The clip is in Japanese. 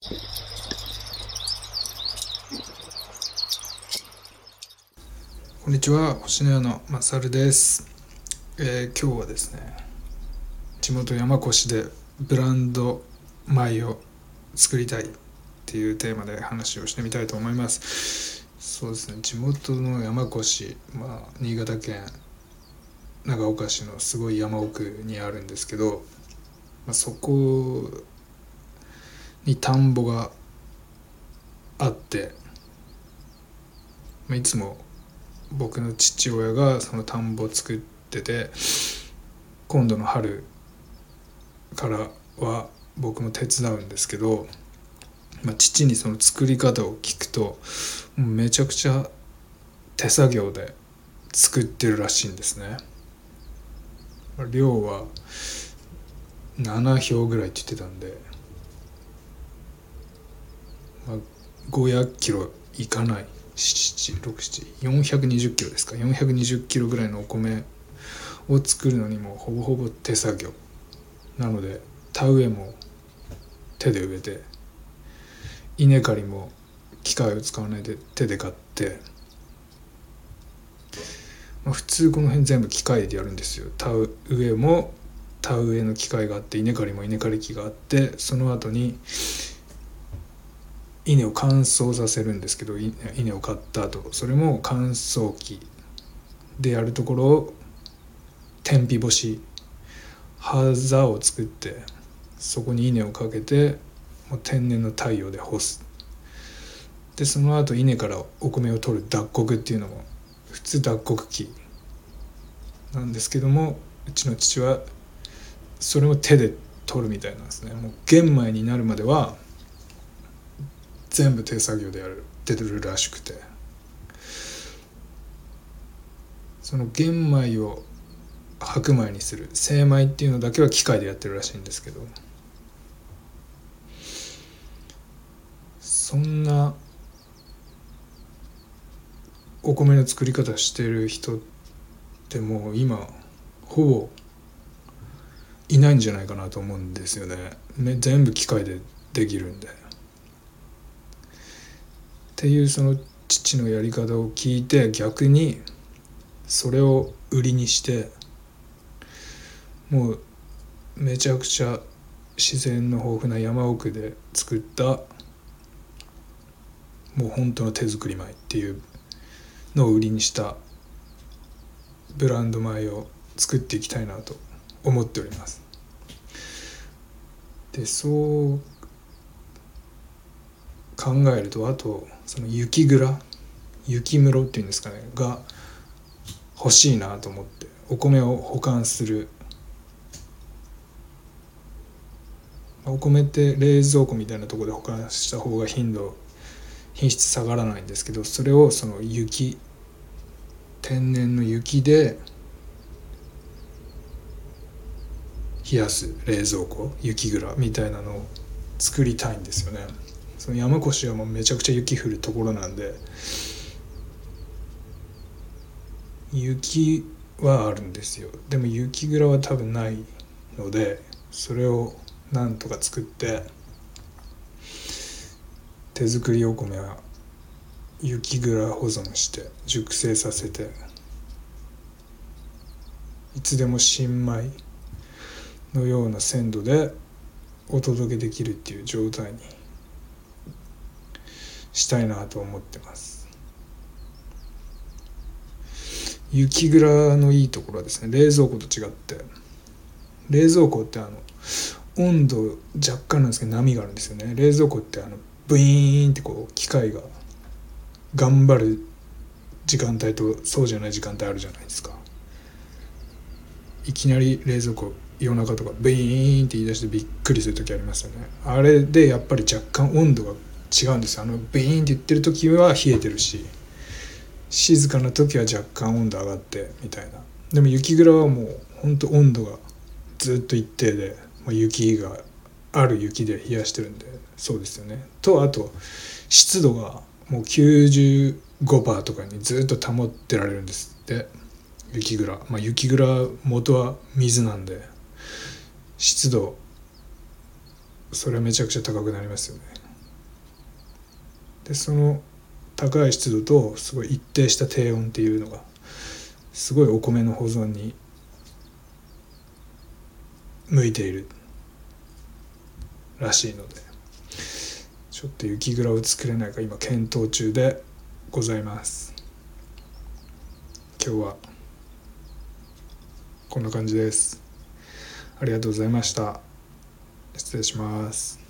こんにちは星の屋のまさるです、えー今日はですね地元山越でブランド米を作りたいっていうテーマで話をしてみたいと思います。そうですね地元の山越まあ新潟県長岡市のすごい山奥にあるんですけど、まあ、そこに田んぼがあって、まあ、いつも僕の父親がその田んぼを作ってて今度の春からは僕も手伝うんですけど、まあ、父にその作り方を聞くとめちゃくちゃ手作業で作ってるらしいんですね。量は7票ぐらいって言ってたんで、まあ、500キロいかない。767,420キロですか。420キロぐらいのお米を作るのにもほぼほぼ手作業なので田植えも手で植えて稲刈りも機械を使わないで手で刈って、まあ、普通この辺全部機械でやるんですよ。田植えも田植えの機械があって稲刈りも稲刈り機があってその後に稲を乾燥させるんですけど稲を刈った後それも乾燥機でやるところを天日干し葉座を作ってそこに稲をかけてもう天然の太陽で干す。でその後稲からお米を取る脱穀っていうのも普通脱穀機なんですけどもうちの父はそれも手で取るみたいなんですね。もう玄米になるまでは全部手作業でやる出てるらしくて。その玄米を白米にする精米っていうのだけは機械でやってるらしいんですけど。そんなお米の作り方してる人ってもう今ほぼいないんじゃないかなと思うんですよね。ね全部機械でできるんで。っていうその父のやり方を聞いて逆にそれを売りにしてもうめちゃくちゃ自然の豊富な山奥で作ったもう本当の手作り米っていうのを売りにしたブランド米を作っていきたいなと思っております。でそう考えるとあとその雪蔵雪室っていうんですかねが欲しいなと思ってお米を保管するお米って冷蔵庫みたいなところで保管した方が頻度品質下がらないんですけどそれをその雪天然の雪で冷やす冷蔵庫雪蔵みたいなのを作りたいんですよね。その山越はもうめちゃくちゃ雪降るところなんで雪はあるんですよ。でも雪蔵は多分ないのでそれをなんとか作って手作りお米は雪蔵保存して熟成させていつでも新米のような鮮度でお届けできるっていう状態にしたいなと思ってます。雪蔵のいいところはですね冷蔵庫と違って冷蔵庫ってあの温度若干なんですけど波があるんですよね。冷蔵庫ってあのブイーンってこう機械が頑張る時間帯とそうじゃない時間帯あるじゃないですか。いきなり冷蔵庫夜中とかブイーンって言い出してびっくりする時ありますよね。あれでやっぱり若干温度が違うんですあのビーンって言ってる時は冷えてるし静かな時は若干温度上がってみたいな。でも雪蔵はもうほんと温度がずっと一定で、まあ、雪がある雪で冷やしてるんでそうですよね。とあと湿度がもう95%とかにずっと保ってられるんですって。雪蔵まあ雪蔵元は水なんで湿度それはめちゃくちゃ高くなりますよね。でその高い湿度とすごい一定した低温っていうのがすごいお米の保存に向いているらしいのでちょっと雪蔵を作れないか今検討中でございます。今日はこんな感じです。ありがとうございました。失礼します。